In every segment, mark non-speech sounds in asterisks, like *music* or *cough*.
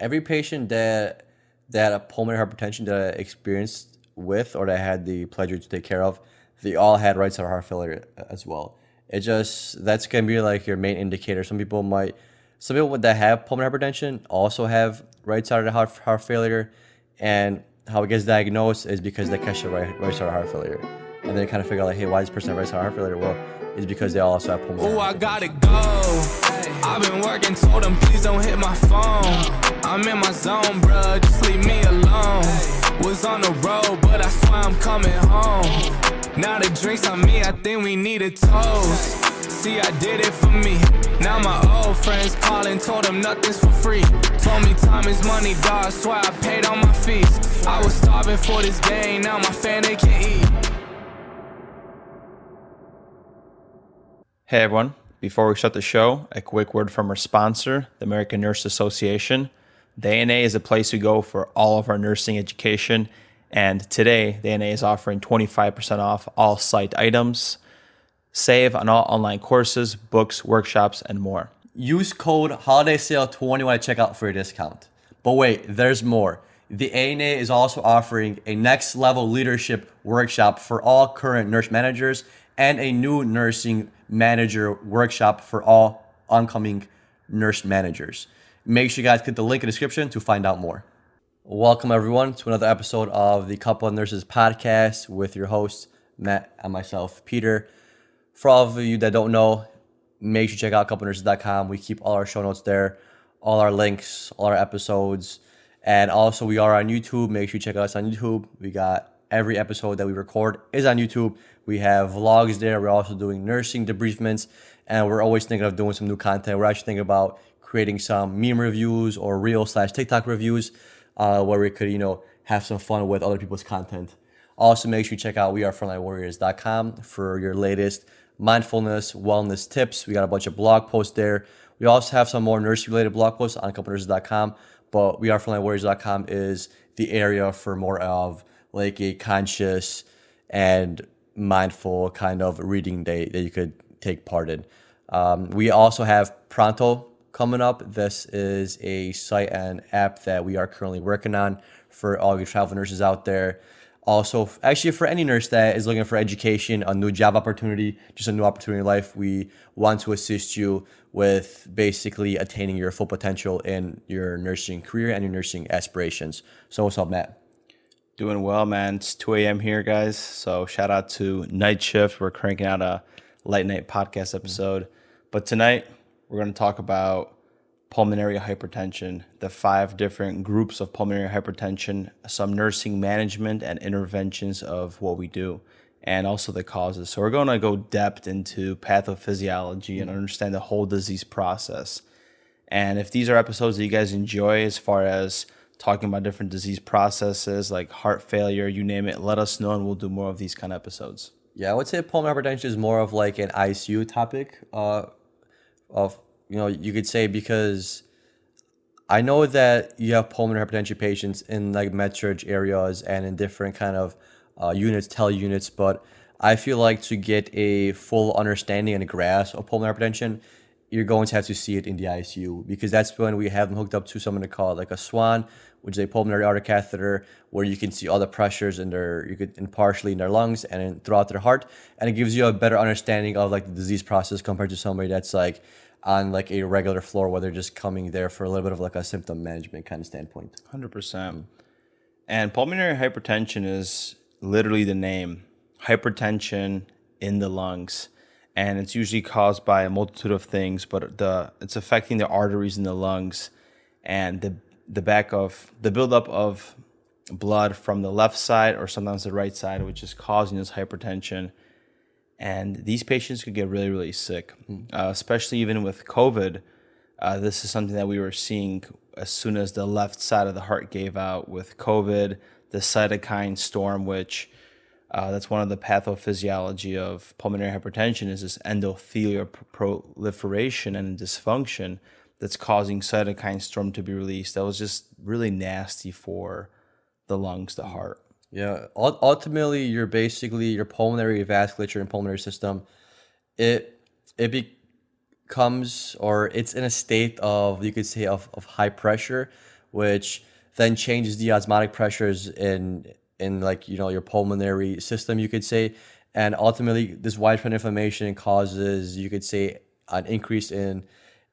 every patient that that a pulmonary hypertension that I experienced with or that I had the pleasure to take care of, they all had right side heart failure uh, as well. It just that's gonna be like your main indicator. Some people might, some people that have pulmonary hypertension also have right side heart heart failure, and how it gets diagnosed is because they catch the right right side heart failure, and they kind of figure out like, hey, why is this person have right side heart failure? Well, it's because they also have pulmonary. Oh, I gotta go. I've been working, told them please don't hit my phone. I'm in my zone, bruh, just leave me alone. Was on the road, but I swear I'm coming home. Now the drinks on me, I think we need a toast. See, I did it for me. Now my old friends calling, told them nothing's for free. Told me time is money, dog. Swear I paid all my fees. I was starving for this game, now my family can eat. Hey everyone, before we start the show, a quick word from our sponsor, the American Nurse Association. The ANA is a place we go for all of our nursing education, and today the ANA is offering 25% off all site items. Save on all online courses, books, workshops, and more. Use code holiday sale 21 at checkout for a discount. But wait, there's more. The ANA is also offering a next level leadership workshop for all current nurse managers and a new nursing manager workshop for all oncoming nurse managers. Make sure you guys click the link in the description to find out more. Welcome everyone to another episode of the Couple of Nurses podcast with your hosts Matt and myself, Peter. For all of you that don't know, make sure you check out couplenurses.com. We keep all our show notes there, all our links, all our episodes, and also we are on YouTube. Make sure you check us on YouTube. We got every episode that we record is on YouTube. We have vlogs there. We're also doing nursing debriefments, and we're always thinking of doing some new content. We're actually thinking about creating some meme reviews or real slash TikTok reviews, uh, where we could you know have some fun with other people's content. Also, make sure you check out wearefrontlinewarriors.com for your latest mindfulness, wellness tips. We got a bunch of blog posts there. We also have some more nursing related blog posts on couplenurses.com, but wearefrontlinewarriors.com is the area for more of like a conscious and mindful kind of reading day that you could take part in. Um, we also have Pronto coming up. This is a site and app that we are currently working on for all your travel nurses out there. Also, actually, for any nurse that is looking for education, a new job opportunity, just a new opportunity in life, we want to assist you with basically attaining your full potential in your nursing career and your nursing aspirations. So, what's up, Matt? Doing well, man. It's 2 a.m. here, guys. So shout out to Night Shift. We're cranking out a late night podcast episode. But tonight we're going to talk about pulmonary hypertension, the five different groups of pulmonary hypertension, some nursing management and interventions of what we do, and also the causes. So we're going to go depth into pathophysiology and understand the whole disease process. And if these are episodes that you guys enjoy as far as talking about different disease processes like heart failure, you name it, let us know and we'll do more of these kind of episodes. Yeah, I would say pulmonary hypertension is more of like an ICU topic. Uh, of you know, you could say because I know that you have pulmonary hypertension patients in like med-surg areas and in different kind of uh, units, tele units, but I feel like to get a full understanding and a grasp of pulmonary hypertension, you're going to have to see it in the ICU because that's when we have them hooked up to something call like a SWAN, which is a pulmonary artery catheter, where you can see all the pressures in their, you could, partially in their lungs and in, throughout their heart, and it gives you a better understanding of like the disease process compared to somebody that's like on like a regular floor where they're just coming there for a little bit of like a symptom management kind of standpoint. 100%. And pulmonary hypertension is literally the name hypertension in the lungs. And it's usually caused by a multitude of things, but the it's affecting the arteries in the lungs and the the back of the buildup of blood from the left side or sometimes the right side, which is causing this hypertension. And these patients could get really, really sick, uh, especially even with COVID. Uh, this is something that we were seeing as soon as the left side of the heart gave out with COVID, the cytokine storm, which uh, that's one of the pathophysiology of pulmonary hypertension is this endothelial proliferation and dysfunction that's causing cytokine storm to be released. That was just really nasty for the lungs, the heart. Yeah, ul- ultimately, you're basically your pulmonary vasculature and pulmonary system. It it becomes or it's in a state of you could say of, of high pressure, which then changes the osmotic pressures in in like you know your pulmonary system, you could say, and ultimately this widespread inflammation causes you could say an increase in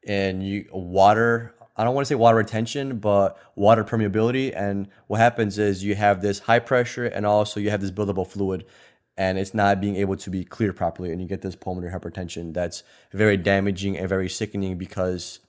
in you, water I don't want to say water retention, but water permeability. And what happens is you have this high pressure and also you have this buildable fluid and it's not being able to be cleared properly. And you get this pulmonary hypertension that's very damaging and very sickening because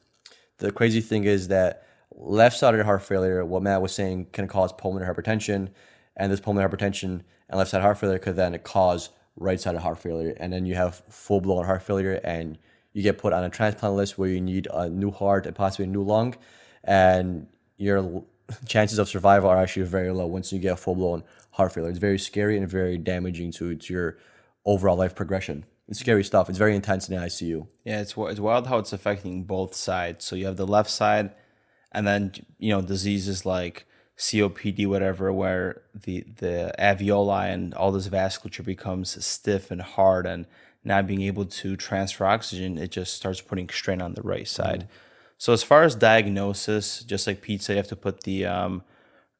the crazy thing is that left sided heart failure, what Matt was saying, can cause pulmonary hypertension. And this pulmonary hypertension and left sided heart failure could then cause right sided heart failure. And then you have full blown heart failure and you get put on a transplant list where you need a new heart and possibly a new lung, and your chances of survival are actually very low once you get a full blown heart failure. It's very scary and very damaging to, to your overall life progression. It's scary stuff. It's very intense in the ICU. Yeah, it's it's wild how it's affecting both sides. So you have the left side, and then you know diseases like COPD, whatever, where the the alveoli and all this vasculature becomes stiff and hard, and not being able to transfer oxygen, it just starts putting strain on the right side. Mm. So as far as diagnosis, just like pizza, you have to put the um,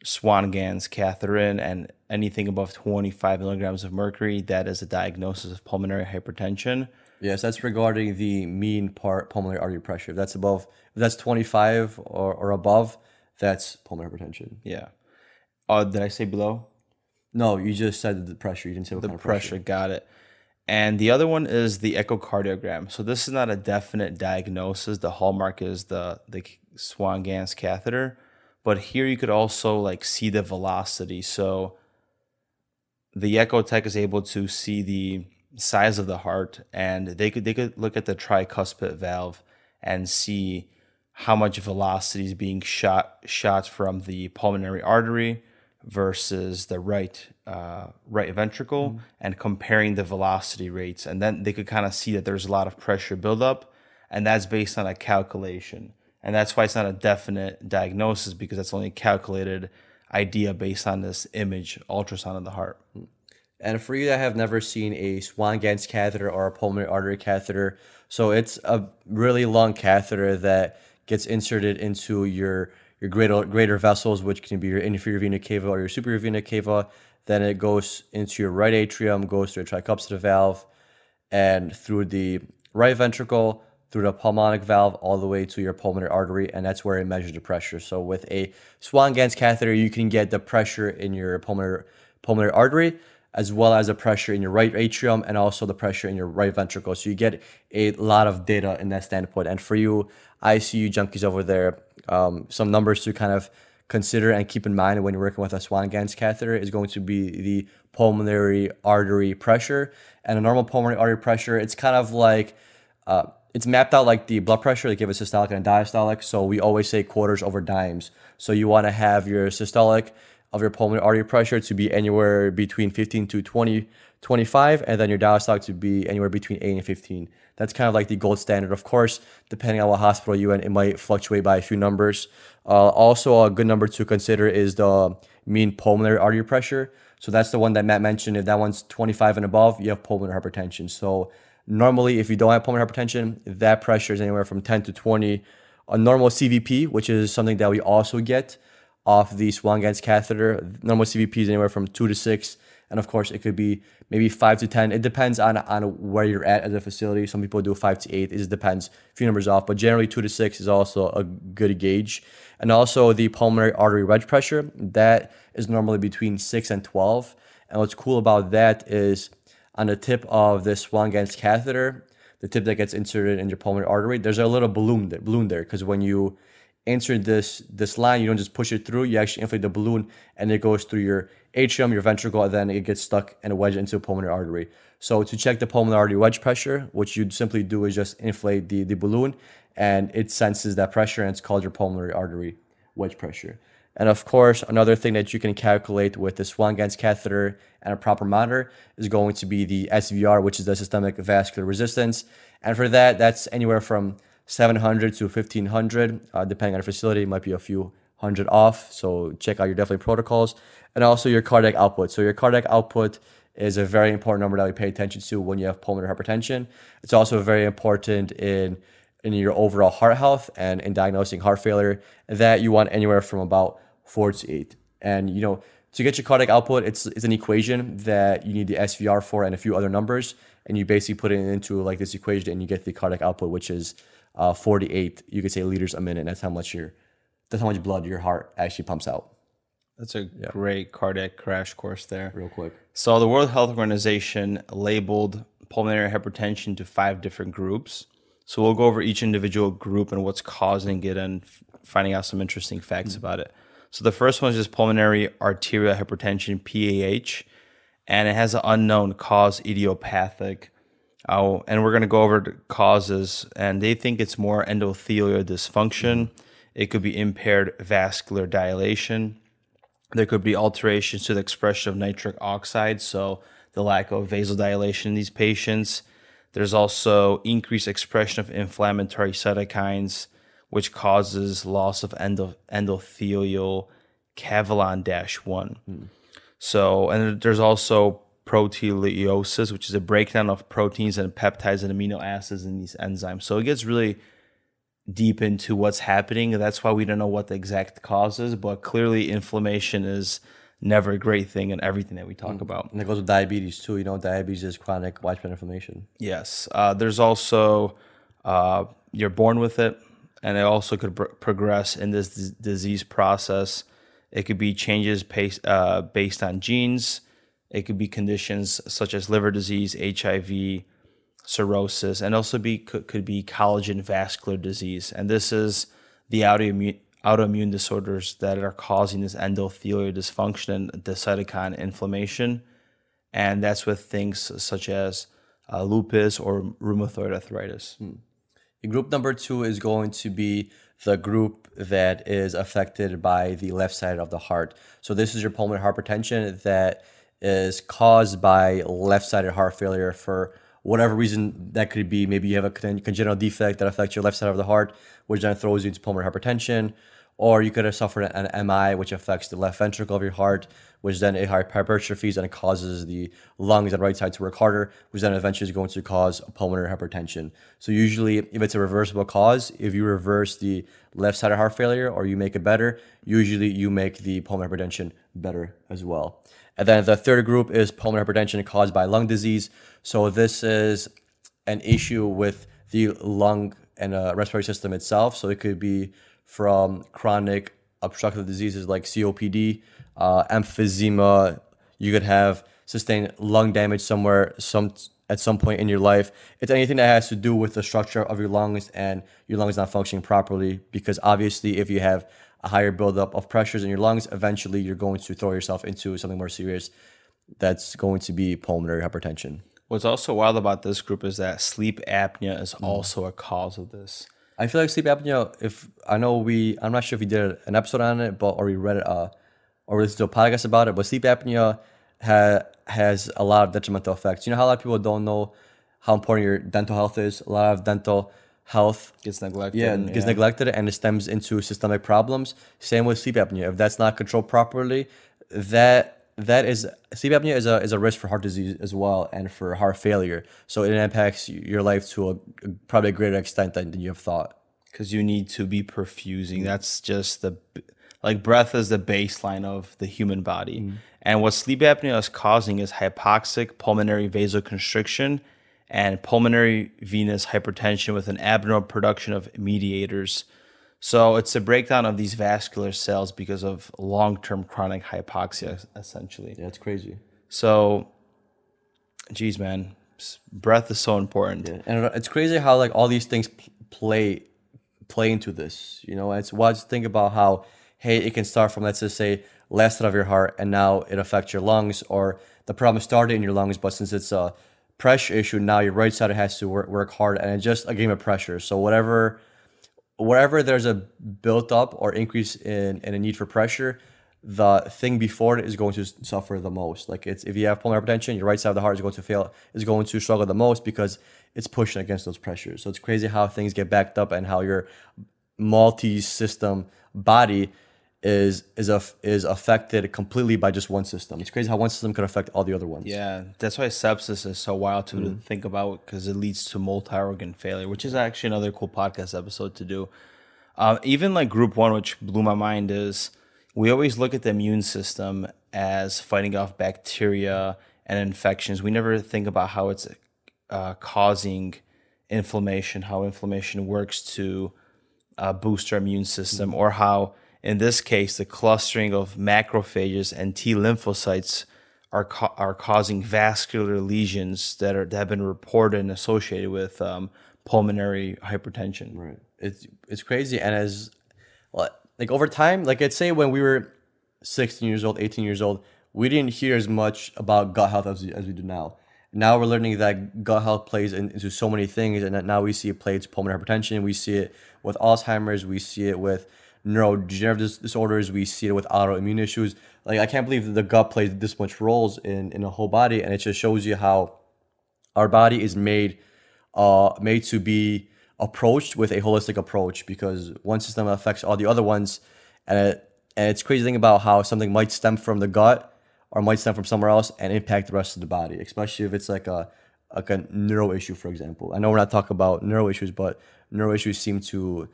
Swan-Ganz catheter in, and anything above 25 milligrams of mercury, that is a diagnosis of pulmonary hypertension. Yes, that's regarding the mean part pulmonary artery pressure. If that's above, if that's 25 or, or above, that's pulmonary hypertension. Yeah. Uh, did I say below? No, you just said the pressure. You didn't say what the kind of pressure. pressure. Got it. And the other one is the echocardiogram. So this is not a definite diagnosis. The hallmark is the the Swan-Ganz catheter, but here you could also like see the velocity. So the echo tech is able to see the size of the heart, and they could they could look at the tricuspid valve and see how much velocity is being shot shot from the pulmonary artery versus the right uh, right ventricle mm-hmm. and comparing the velocity rates, and then they could kind of see that there's a lot of pressure buildup, and that's based on a calculation, and that's why it's not a definite diagnosis because that's only a calculated idea based on this image ultrasound of the heart. Mm. And for you that have never seen a Swan-Ganz catheter or a pulmonary artery catheter, so it's a really long catheter that gets inserted into your your greater greater vessels, which can be your inferior vena cava or your superior vena cava. Then it goes into your right atrium, goes through a tricuspid valve, and through the right ventricle, through the pulmonic valve, all the way to your pulmonary artery, and that's where it measures the pressure. So with a Swan-Ganz catheter, you can get the pressure in your pulmonary pulmonary artery as well as the pressure in your right atrium and also the pressure in your right ventricle. So you get a lot of data in that standpoint. And for you ICU junkies over there, um, some numbers to kind of consider and keep in mind when you're working with a Swan-Ganz catheter is going to be the pulmonary artery pressure. And a normal pulmonary artery pressure, it's kind of like uh, it's mapped out like the blood pressure. They give a systolic and diastolic. So we always say quarters over dimes. So you want to have your systolic of your pulmonary artery pressure to be anywhere between 15 to 20, 25, and then your diastolic to be anywhere between 8 and 15. That's kind of like the gold standard. Of course, depending on what hospital you're in, it might fluctuate by a few numbers. Uh, also, a good number to consider is the mean pulmonary artery pressure. So that's the one that Matt mentioned. If that one's 25 and above, you have pulmonary hypertension. So normally, if you don't have pulmonary hypertension, that pressure is anywhere from 10 to 20. A normal CVP, which is something that we also get off the Swan-Ganz catheter, normal CVP is anywhere from two to six and of course it could be maybe five to ten. It depends on on where you're at as a facility. Some people do five to eight. It just depends. A few numbers off, but generally two to six is also a good gauge. And also the pulmonary artery wedge pressure that is normally between six and twelve. And what's cool about that is on the tip of this Swan-Ganz catheter, the tip that gets inserted in your pulmonary artery, there's a little balloon there, balloon there because when you insert this this line, you don't just push it through. You actually inflate the balloon, and it goes through your atrium, your ventricle, and then it gets stuck and wedged into a pulmonary artery. So to check the pulmonary artery wedge pressure, what you'd simply do is just inflate the, the balloon and it senses that pressure and it's called your pulmonary artery wedge pressure. And of course, another thing that you can calculate with the Swan-Ganz catheter and a proper monitor is going to be the SVR, which is the systemic vascular resistance. And for that, that's anywhere from 700 to 1500, uh, depending on the facility. It might be a few hundred off. So check out your definitely protocols and also your cardiac output. So your cardiac output is a very important number that we pay attention to when you have pulmonary hypertension. It's also very important in in your overall heart health and in diagnosing heart failure that you want anywhere from about four to eight. And you know, to get your cardiac output, it's it's an equation that you need the SVR for and a few other numbers, and you basically put it into like this equation and you get the cardiac output, which is uh, 48, you could say liters a minute. That's how much your that's how much blood your heart actually pumps out. That's a great cardiac crash course there. Real quick. So the World Health Organization labeled pulmonary hypertension to five different groups. So we'll go over each individual group and what's causing it and finding out some interesting facts about it. So the first one is just pulmonary arterial hypertension, PAH, and it has an unknown cause, idiopathic. Oh, and we're going to go over the causes, and they think it's more endothelial dysfunction. It could be impaired vascular dilation. There could be alterations to the expression of nitric oxide, so the lack of vasodilation in these patients. There's also increased expression of inflammatory cytokines, which causes loss of endo- endothelial caveolin 1. Hmm. So, and there's also proteolysis, which is a breakdown of proteins and peptides and amino acids in these enzymes. So it gets really deep into what's happening. That's why we don't know what the exact cause is, but clearly inflammation is never a great thing in everything that we talk about. And it goes with diabetes too. You know, diabetes is chronic widespread inflammation. Yes. Uh, there's also, uh, you're born with it, and it also could pr- progress in this dis- disease process. It could be changes based, uh, based on genes. It could be conditions such as liver disease, HIV, cirrhosis, and also be could, could be collagen vascular disease. And this is the autoimmune autoimmune disorders that are causing this endothelial dysfunction and the cytokine inflammation. And that's with things such as uh, lupus or rheumatoid arthritis. Group number two is going to be the group that is affected by the left side of the heart. So this is your pulmonary hypertension that is caused by left-sided heart failure for whatever reason that could be. Maybe you have a congenital defect that affects your left side of the heart, which then throws you into pulmonary hypertension. Or you could have suffered an MI, which affects the left ventricle of your heart, which then it hypertrophies and it causes the lungs and right side to work harder, which then eventually is going to cause pulmonary hypertension. So usually, if it's a reversible cause, if you reverse the left-sided heart failure or you make it better, usually you make the pulmonary hypertension better as well. And then the third group is pulmonary hypertension caused by lung disease. So this is an issue with the lung and uh, respiratory system itself. So it could be from chronic obstructive diseases like COPD, uh, emphysema. You could have sustained lung damage somewhere, some at some point in your life. It's anything that has to do with the structure of your lungs and your lungs not functioning properly. Because obviously, if you have a higher buildup of pressures in your lungs, eventually you're going to throw yourself into something more serious. That's going to be pulmonary hypertension. What's also wild about this group is that sleep apnea is also a cause of this. I feel like sleep apnea. If I know we, I'm not sure if we did an episode on it, but or we read it, uh, or listened to a podcast about it. But sleep apnea ha, has a lot of detrimental effects. You know how a lot of people don't know how important your dental health is. A lot of dental health Gets neglected. yeah, gets neglected and it stems into systemic problems. Same with sleep apnea. If that's not controlled properly, that that is sleep apnea is a is a risk for heart disease as well and for heart failure. So it impacts your life to a probably a greater extent than, you have thought. because you need to be perfusing. That's just the like breath is the baseline of the human body. Mm-hmm. And what sleep apnea is causing is hypoxic pulmonary vasoconstriction and pulmonary venous hypertension with an abnormal production of mediators. So it's a breakdown of these vascular cells because of long-term chronic hypoxia, essentially. Yeah, it's crazy. So, geez, man, breath is so important. Yeah. and it's crazy how like all these things play play into this you know it's wild to think about how hey it can start from let's just say left side of your heart and now it affects your lungs or the problem started in your lungs but since it's a pressure issue now your right side has to work, work hard and it's just a game of pressure so whatever wherever there's a built up or increase in, in a need for pressure, the thing before it is going to suffer the most. Like it's if you have pulmonary hypertension, your right side of the heart is going to fail, is going to struggle the most because it's pushing against those pressures. So it's crazy how things get backed up and how your multi-system body is is a, is affected completely by just one system. It's crazy how one system can affect all the other ones. Yeah, that's why sepsis is so wild to, Mm. to think about because it leads to multi-organ failure, which is actually another cool podcast episode to do. Uh, even like group one, which blew my mind, is we always look at the immune system as fighting off bacteria and infections. We never think about how it's uh, causing inflammation, how inflammation works to uh, boost our immune system, or how, in this case, the clustering of macrophages and T lymphocytes are ca- are causing vascular lesions that are that have been reported and associated with um, pulmonary hypertension. Right. It's it's crazy, and as like over time, like I'd say when we were 16 years old, 18 years old, we didn't hear as much about gut health as as we do now. Now we're learning that gut health plays in, into so many things, and now we see it play into pulmonary hypertension. We see it with Alzheimer's. We see it with neurodegenerative dis- disorders. We see it with autoimmune issues. Like I can't believe the gut plays this much roles in in a whole body, and it just shows you how our body is made uh made to be approached with a holistic approach because one system affects all the other ones and it, and it's crazy to think about how something might stem from the gut or might stem from somewhere else and impact the rest of the body especially if it's like a like a neuro issue for example i know we're not talking about neuro issues but neuro issues seem to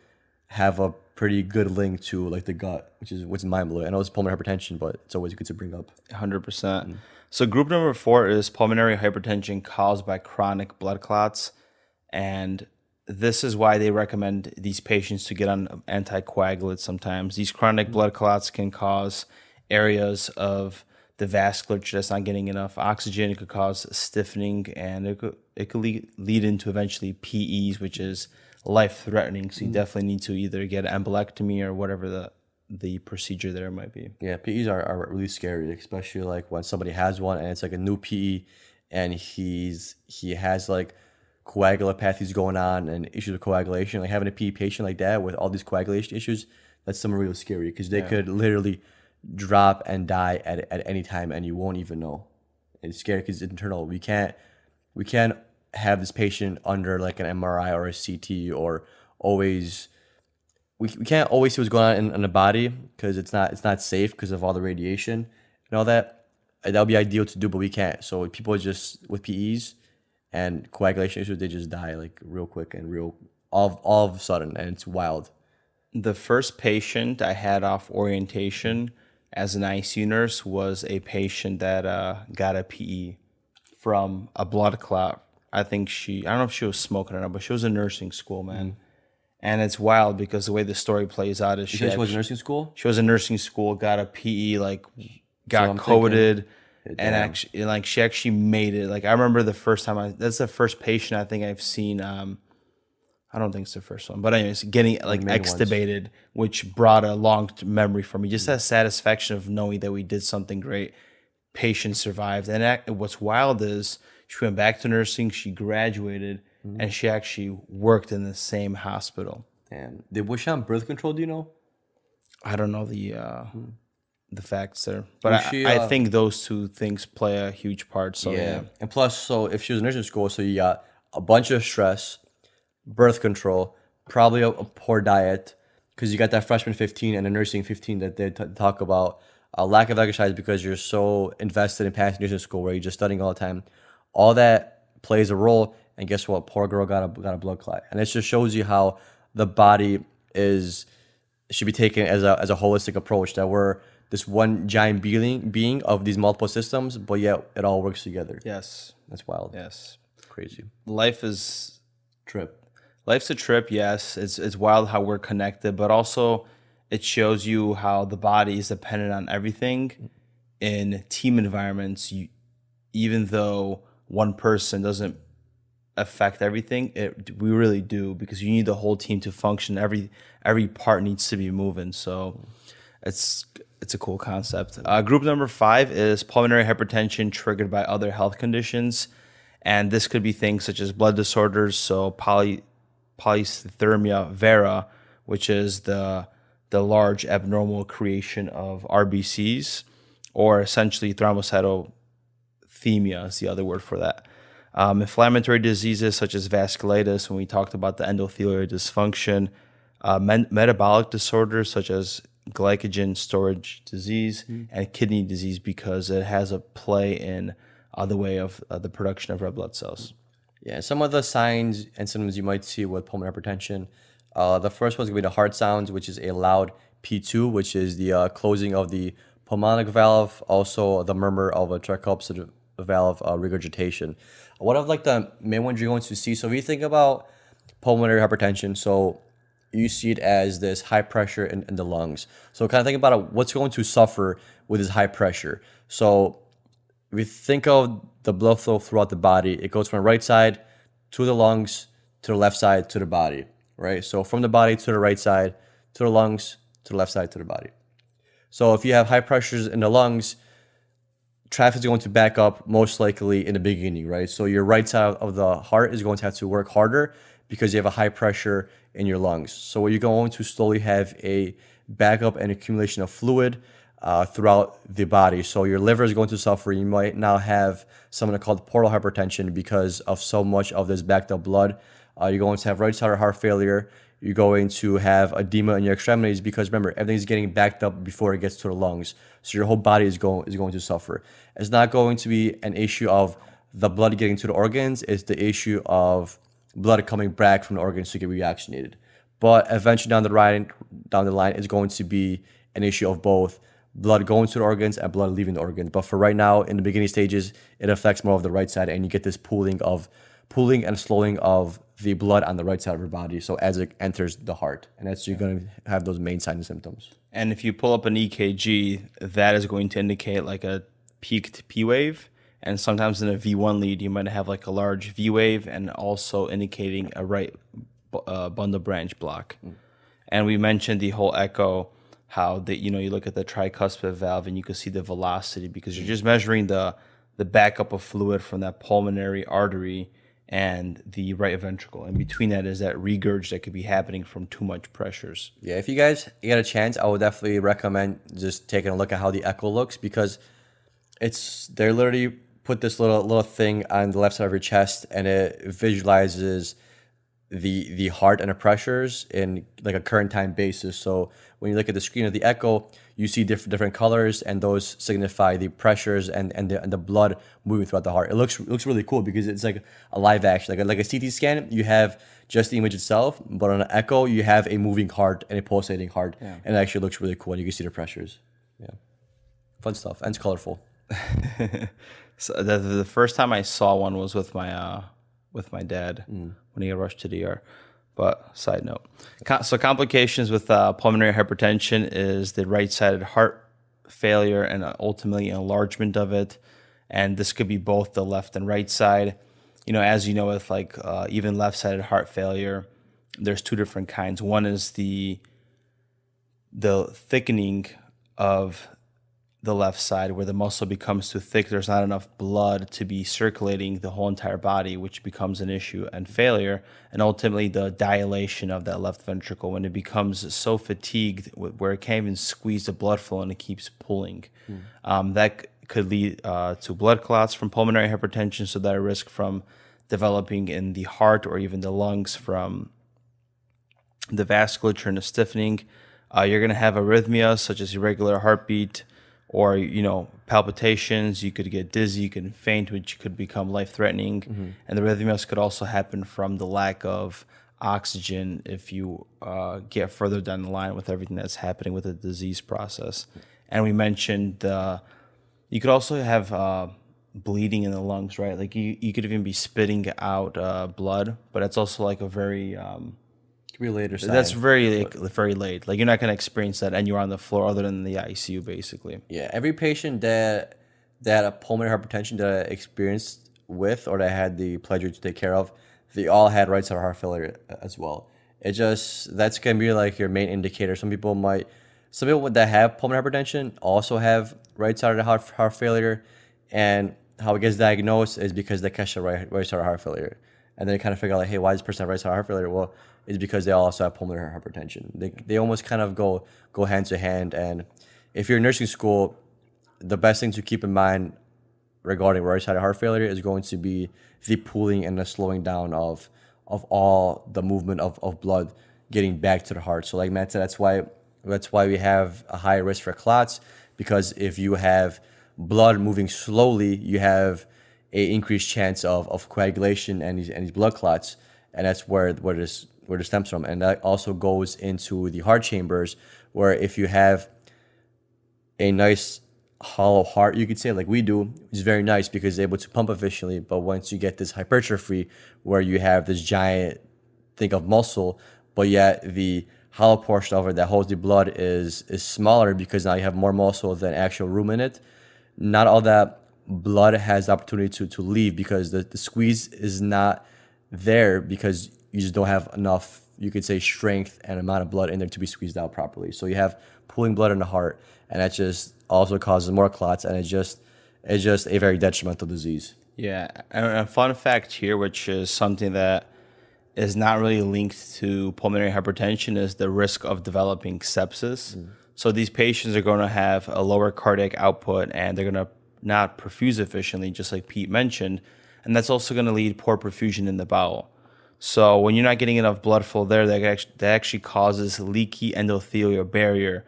have a pretty good link to like the gut which is what's mind blowing i know it's pulmonary hypertension but it's always good to bring up Hundred percent. Mm. So group number four is pulmonary hypertension caused by chronic blood clots, and this is why they recommend these patients to get on anticoagulants. Sometimes these chronic mm. blood clots can cause areas of the vasculature that's not getting enough oxygen. It could cause stiffening, and it could it could lead, lead into eventually PEs, which is life threatening. So you mm. definitely need to either get an embolectomy or whatever the the procedure there might be. Yeah, PEs are, are really scary, especially like when somebody has one and it's like a new PE and he's he has like coagulopathies going on and issues of coagulation. Like having a PE patient like that with all these coagulation issues, that's something really scary because they could literally drop and die at, at any time and you won't even know. It's scary because it's internal. We can't we can't have this patient under like an MRI or a CT or always we, we can't always see what's going on in, in the body because it's not it's not safe because of all the radiation and all that. Uh, That would be ideal to do, but we can't. So people just with PEs and coagulation issues, they just die like real quick and real all all of a sudden, and it's wild. the first patient I had off orientation as an ICU nurse was a patient that uh, got a PE from a blood clot. I think she, I don't know if she was smoking or not, but she was in nursing school, man. And it's wild because the way the story plays out is she, You guys was actually- nursing school. she was in nursing school, got a PE, like got I'm coded, and damn. actually, like she actually made it. Like I remember the first time I, that's the first patient I think I've seen. Um, I don't think it's the first one, but anyways, getting like main ones. extubated, which brought a long memory for me. Just that satisfaction of knowing that we did something great. Patient survived, and what's wild is she went back to nursing. She graduated, Mm-hmm. and she actually worked in the same hospital. And did was she on birth control? Do you know? I don't know the uh, the facts there, but I, she, I uh, think those two things play a huge part. So yeah, And plus, so if she was in nursing school, so you got a bunch of stress, birth control, probably a, a poor diet, because you got that freshman 15 and a nursing 15 that they t- talk about. A lack of exercise because you're so invested in passing nursing school where you're just studying all the time. All that plays a role. And guess what? Poor girl got a got a blood clot. And it just shows you how the body is should be taken as a as a holistic approach. That we're this one giant being being of these multiple systems, but yet it all works together. yes, That's wild. yes. Crazy. Life is Trip. life's a trip. Yes, it's it's wild how we're connected, but also it shows you how the body is dependent on everything in team environments. You, even though one person doesn't affect everything, it we really do because you need the whole team to function. Every every part needs to be moving. So it's it's a cool concept. Uh, group number five is pulmonary hypertension triggered by other health conditions, and this could be things such as blood disorders. So poly polycythemia vera, which is the the large abnormal creation of RBCs, or essentially thrombocytothemia is the other word for that. Um, inflammatory diseases such as vasculitis, when we talked about the endothelial dysfunction, uh, men- metabolic disorders such as glycogen storage disease and kidney disease because it has a play in uh, the way of uh, the production of red blood cells. Yeah, some of the signs and symptoms you might see with pulmonary hypertension. Uh, the first one's gonna be the heart sounds, which is a loud P2, which is the uh, closing of the pulmonic valve, also the murmur of a tricuspid valve uh, regurgitation. One of like the main ones you're going to see. So if you think about pulmonary hypertension, so you see it as this high pressure in, in the lungs. So kind of think about it, what's going to suffer with this high pressure. So we think of the blood flow throughout the body, it goes from the right side to the lungs to the left side to the body, right? So from the body to the right side to the lungs to the left side to the body. So if you have high pressures in the lungs, traffic is going to back up most likely in the beginning, right? So your right side of the heart is going to have to work harder because you have a high pressure in your lungs. So you're going to slowly have a backup and accumulation of fluid uh, throughout the body. So your liver is going to suffer. You might now have something called portal hypertension because of so much of this backed up blood. Uh, you're going to have right side heart failure. You're going to have edema in your extremities because remember everything's getting backed up before it gets to the lungs. So your whole body is going is going to suffer. It's not going to be an issue of the blood getting to the organs. It's the issue of blood coming back from the organs to get reoxygenated. But eventually down the line, down the line, it's going to be an issue of both blood going to the organs and blood leaving the organs. But for right now, in the beginning stages, it affects more of the right side, and you get this pooling of pooling and slowing of the blood on the right side of your body. So as it enters the heart, and that's you're going to have those main signs and symptoms. And if you pull up an EKG, that is going to indicate like a peaked P wave. And sometimes in a V1 lead, you might have like a large V wave and also indicating a right uh, bundle branch block. And we mentioned the whole echo, how that you know you look at the tricuspid valve and you can see the velocity because you're just measuring the the backup of fluid from that pulmonary artery and the right ventricle. And between that is that regurg that could be happening from too much pressures. Yeah, if you guys get a chance, I would definitely recommend just taking a look at how the echo looks because it's they're literally put this little little thing on the left side of your chest and it visualizes the the heart and the pressures in like a current time basis. So when you look at the screen of the echo, you see different different colors, and those signify the pressures and and the, and the blood moving throughout the heart. It looks it looks really cool because it's like a live action, like a, like a CT scan. You have just the image itself, but on an echo, you have a moving heart and a pulsating heart, and it actually looks really cool. And you can see the pressures. Yeah, fun stuff, and it's colorful. *laughs* So the, the first time I saw one was with my uh, with my dad when he got rushed to the ER. But side note, so complications with uh, pulmonary hypertension is the right-sided heart failure and uh, ultimately enlargement of it, and this could be both the left and right side. You know, as you know, with like uh, even left-sided heart failure, there's two different kinds. One is the the thickening of the left side where the muscle becomes too thick there's not enough blood to be circulating the whole entire body which becomes an issue and failure. And ultimately the dilation of that left ventricle when it becomes so fatigued where it can't even squeeze the blood flow and it keeps pulling. Um, that could lead uh, to blood clots from pulmonary hypertension. So that risk from developing in the heart or even the lungs from the vasculature and the stiffening. Uh, you're going to have arrhythmias such as irregular heartbeat or you know palpitations. You could get dizzy, you could faint, which could become life threatening. And the arrhythmias could also happen from the lack of oxygen if you uh, get further down the line with everything that's happening with the disease process. And we mentioned uh, you could also have uh, bleeding in the lungs, right? Like you, you could even be spitting out uh, blood, but it's also like a very um, Could be later sign. that's very like, very late. Like you're not gonna experience that, and you're on the floor other than the ICU, basically. Yeah, every patient that that had a pulmonary hypertension that I experienced with or that I had the pleasure to take care of, they all had right side heart failure as well. It just that's gonna be like your main indicator. Some people might, some people that have pulmonary hypertension also have right side heart heart failure, and how it gets diagnosed is because they catch the right right side heart failure, and then they kind of figure out like, hey, why does this person have right side heart failure? Well, it's because they also have pulmonary hypertension. They they almost kind of go go hand to hand, and if you're in nursing school, the best thing to keep in mind regarding right-sided heart failure is going to be the pooling and the slowing down of of all the movement of, of blood getting back to the heart. So like Matt said, that's why that's why we have a higher risk for clots because if you have blood moving slowly, you have a increased chance of, of coagulation and these and these blood clots, and that's where where this where this stems from, and that also goes into the heart chambers, where if you have a nice hollow heart, you could say like we do, is very nice because it's able to pump efficiently. But once you get this hypertrophy, where you have this giant think of muscle, but yet the hollow portion of it that holds the blood is is smaller because now you have more muscle than actual room in it. Not all that blood has the opportunity to to leave because the, the squeeze is not there because you just don't have enough you could say strength and amount of blood in there to be squeezed out properly. So you have pooling blood in the heart and that just also causes more clots and it's just it's just a very detrimental disease. Yeah, and a fun fact here, which is something that is not really linked to pulmonary hypertension, is the risk of developing sepsis. Mm. So these patients are going to have a lower cardiac output, and they're going to not perfuse efficiently, just like Pete mentioned, and that's also going to lead poor perfusion in the bowel. So when you're not getting enough blood flow there, that actually, that actually causes leaky endothelial barrier,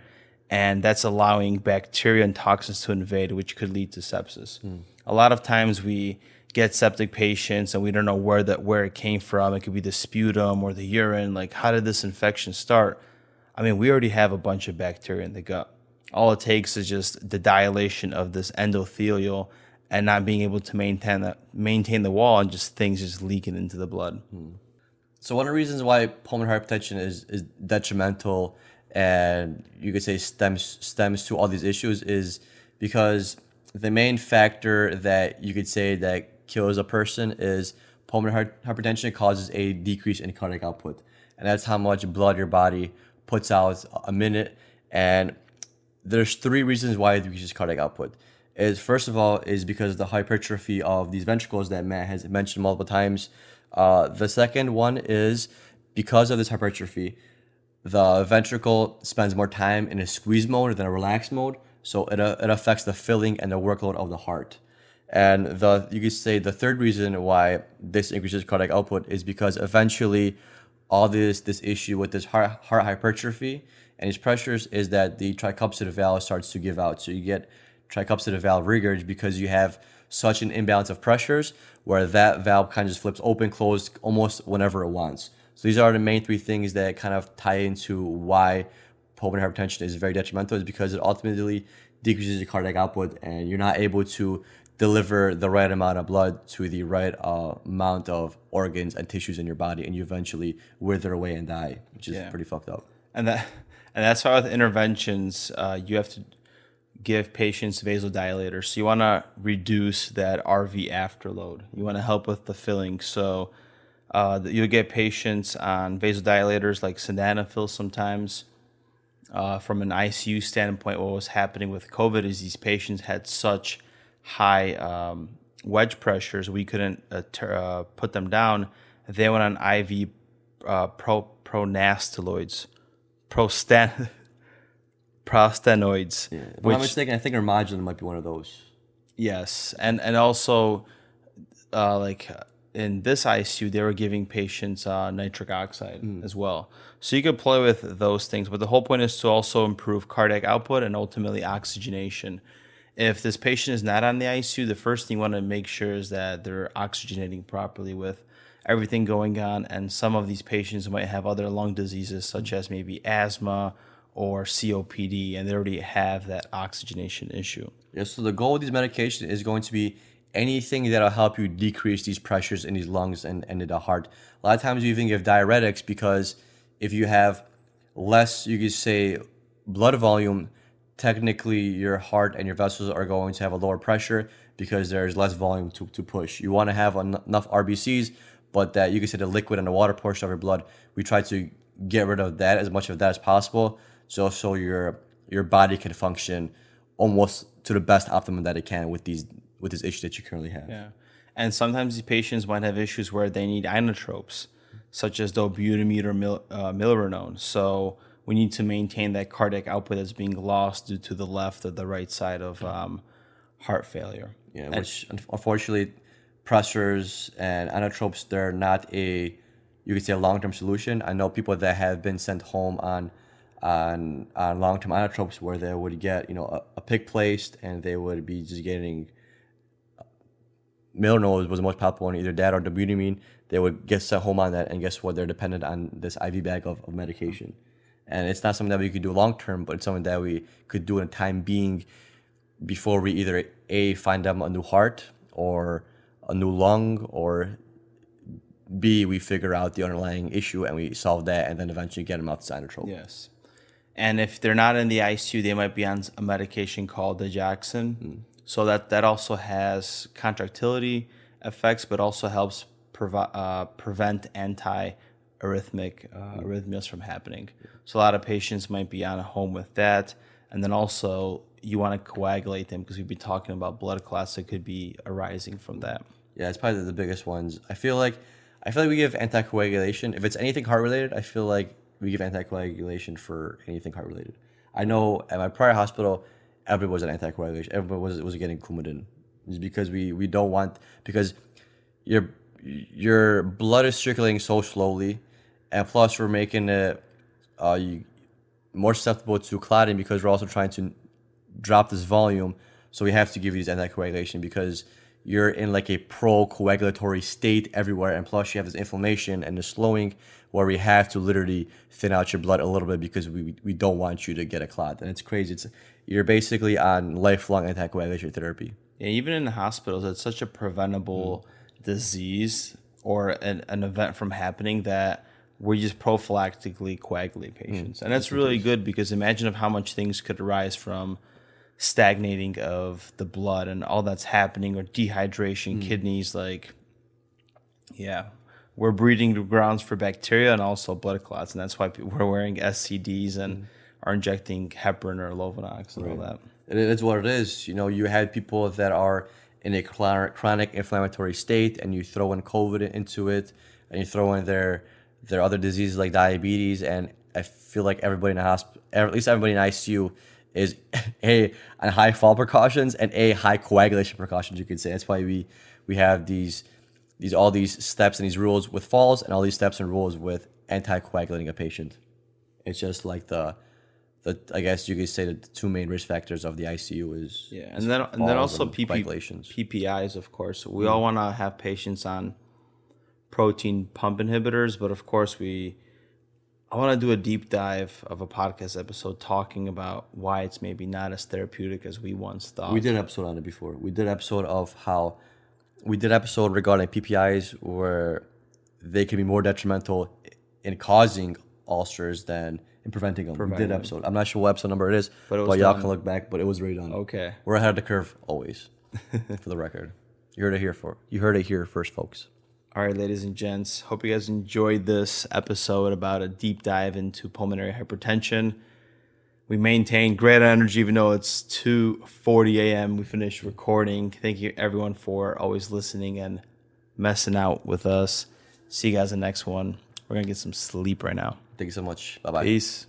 and that's allowing bacteria and toxins to invade, which could lead to sepsis. Mm. A lot of times we get septic patients and we don't know where that where it came from. It could be the sputum or the urine. Like, how did this infection start? I mean, we already have a bunch of bacteria in the gut. All it takes is just the dilation of this endothelial and not being able to maintain that maintain the wall and just things just leaking into the blood. Hmm. So one of the reasons why pulmonary hypertension is, is detrimental and you could say stems stems to all these issues is because the main factor that you could say that kills a person is pulmonary hypertension causes a decrease in cardiac output. And that's how much blood your body puts out a minute. And there's three reasons why it decreases cardiac output. Is first of all is because of the hypertrophy of these ventricles that Matt has mentioned multiple times. Uh, the second one is because of this hypertrophy, the ventricle spends more time in a squeeze mode than a relaxed mode, so it, uh, it affects the filling and the workload of the heart. And the you could say the third reason why this increases cardiac output is because eventually all this this issue with this heart, heart hypertrophy and these pressures is that the tricuspid valve starts to give out. So you get tricuspid valve regurg because you have such an imbalance of pressures where that valve kind of just flips open, closed almost whenever it wants. So these are the main three things that kind of tie into why pulmonary hypertension is very detrimental is because it ultimately decreases your cardiac output and you're not able to deliver the right amount of blood to the right uh, amount of organs and tissues in your body and you eventually wither away and die which is yeah. pretty fucked up and that and that's why with interventions uh, you have to give patients vasodilators. So you want to reduce that RV afterload. You want to help with the filling. So uh, you'll get patients on vasodilators like sildenafil sometimes. Uh, from an ICU standpoint, what was happening with COVID is these patients had such high um, wedge pressures we couldn't uh, ter- uh, put them down. They went on IV uh, pro pronasteloids, prostan *laughs* prostanoids. Yeah. If which, I'm mistaken, I think Remodulin might be one of those. Yes, and and also, uh, like in this ICU, they were giving patients uh, nitric oxide mm. as well. So you could play with those things, but the whole point is to also improve cardiac output and ultimately oxygenation. If this patient is not on the ICU, the first thing you want to make sure is that they're oxygenating properly with everything going on. And some of these patients might have other lung diseases, such as maybe asthma or COPD, and they already have that oxygenation issue. Yeah, so the goal of these medications is going to be anything that'll help you decrease these pressures in these lungs and, and in the heart. A lot of times you even give diuretics because if you have less, you could say, blood volume, technically your heart and your vessels are going to have a lower pressure because there's less volume to, to push. You want to have en- enough RBCs, but that you can say the liquid and the water portion of your blood, we try to get rid of that as much of that as possible so so your your body can function almost to the best optimum that it can with these with this issue that you currently have. Yeah, and sometimes these patients might have issues where they need inotropes, such as dobutamine or mil, uh, milrinone. So we need to maintain that cardiac output that's being lost due to the left or the right side of um, heart failure. Yeah, and, which unfortunately pressors and inotropes they're not a you could say a long term solution. I know people that have been sent home on on on long term inotropes where they would get you know a, a PICC placed and they would be just getting Milrinone was the most popular one, either that or dobutamine. They would get sent home on that, and guess what? They're dependent on this IV bag of, of medication. And it's not something that we could do long term, but it's something that we could do in the time being before we either A, find them a new heart or a new lung, or B, we figure out the underlying issue and we solve that, and then eventually get them off the Cyanotrope. Yes. And if they're not in the ICU, they might be on a medication called digoxin. So that that also has contractility effects, but also helps uh, prevent anti-arrhythmic uh, arrhythmias from happening. So a lot of patients might be on a home with that, and then also you want to coagulate them because we've been talking about blood clots that could be arising from that. Yeah, it's probably the biggest ones. I feel like I feel like we give anticoagulation. If it's anything heart related, I feel like we give anticoagulation for anything heart related. I know at my prior hospital, everybody was an anticoagulation. Everybody was was getting Coumadin. It's because we we don't want because your your blood is circulating so slowly, and plus we're making it uh, you, more susceptible to clotting because we're also trying to drop this volume. So we have to give you these anticoagulation because you're in like a pro-coagulatory state everywhere, and plus you have this inflammation and the slowing where we have to literally thin out your blood a little bit because we we don't want you to get a clot, and it's crazy. It's you're basically on lifelong anticoagulation therapy. Yeah, even in the hospitals, it's such a preventable mm-hmm. disease or an, an event from happening that we just prophylactically coagulate mm, patients. and that's really good because imagine of how much things could arise from stagnating of the blood and all that's happening or dehydration, hmm. kidneys, like, yeah, we're breeding grounds for bacteria and also blood clots. And that's why we're wearing SCDs and hmm. are injecting heparin or Lovenox and all that. And it is what it is. You know, you had people that are in a chronic inflammatory state, and you throw in COVID into it, and you throw in their their other diseases like diabetes, and I feel like everybody in the hospital, at least everybody in ICU, is *laughs* a on high fall precautions and a high coagulation precautions. You could say that's why we we have these these all these steps and these rules with falls, and all these steps and rules with anticoagulating a patient. It's just like the the I guess you could say the two main risk factors of the ICU is Yeah, and then and then also and PP. PPIs, of course. We mm-hmm. all want to have patients on proton pump inhibitors, but of course we. I want to do a deep dive of a podcast episode talking about why it's maybe not as therapeutic as we once thought. We did an episode on it before. We did an episode of how we did an episode regarding PPIs where they can be more detrimental in causing ulcers than in preventing them. we Preventing did an episode. I'm not sure what episode number it is, But but, it was y'all can look back. But it was already done. Okay. we're ahead of the curve always, *laughs* for the record. You heard it here for you heard it here first, folks. All right, ladies and gents, hope you guys enjoyed this episode about a deep dive into pulmonary hypertension. We maintain great energy even though it's 2:40 a.m. We finished recording. Thank you everyone for always listening and messing out with us. See you guys in the next one. We're going to get some sleep right now. Thank you so much. Bye-bye. Peace.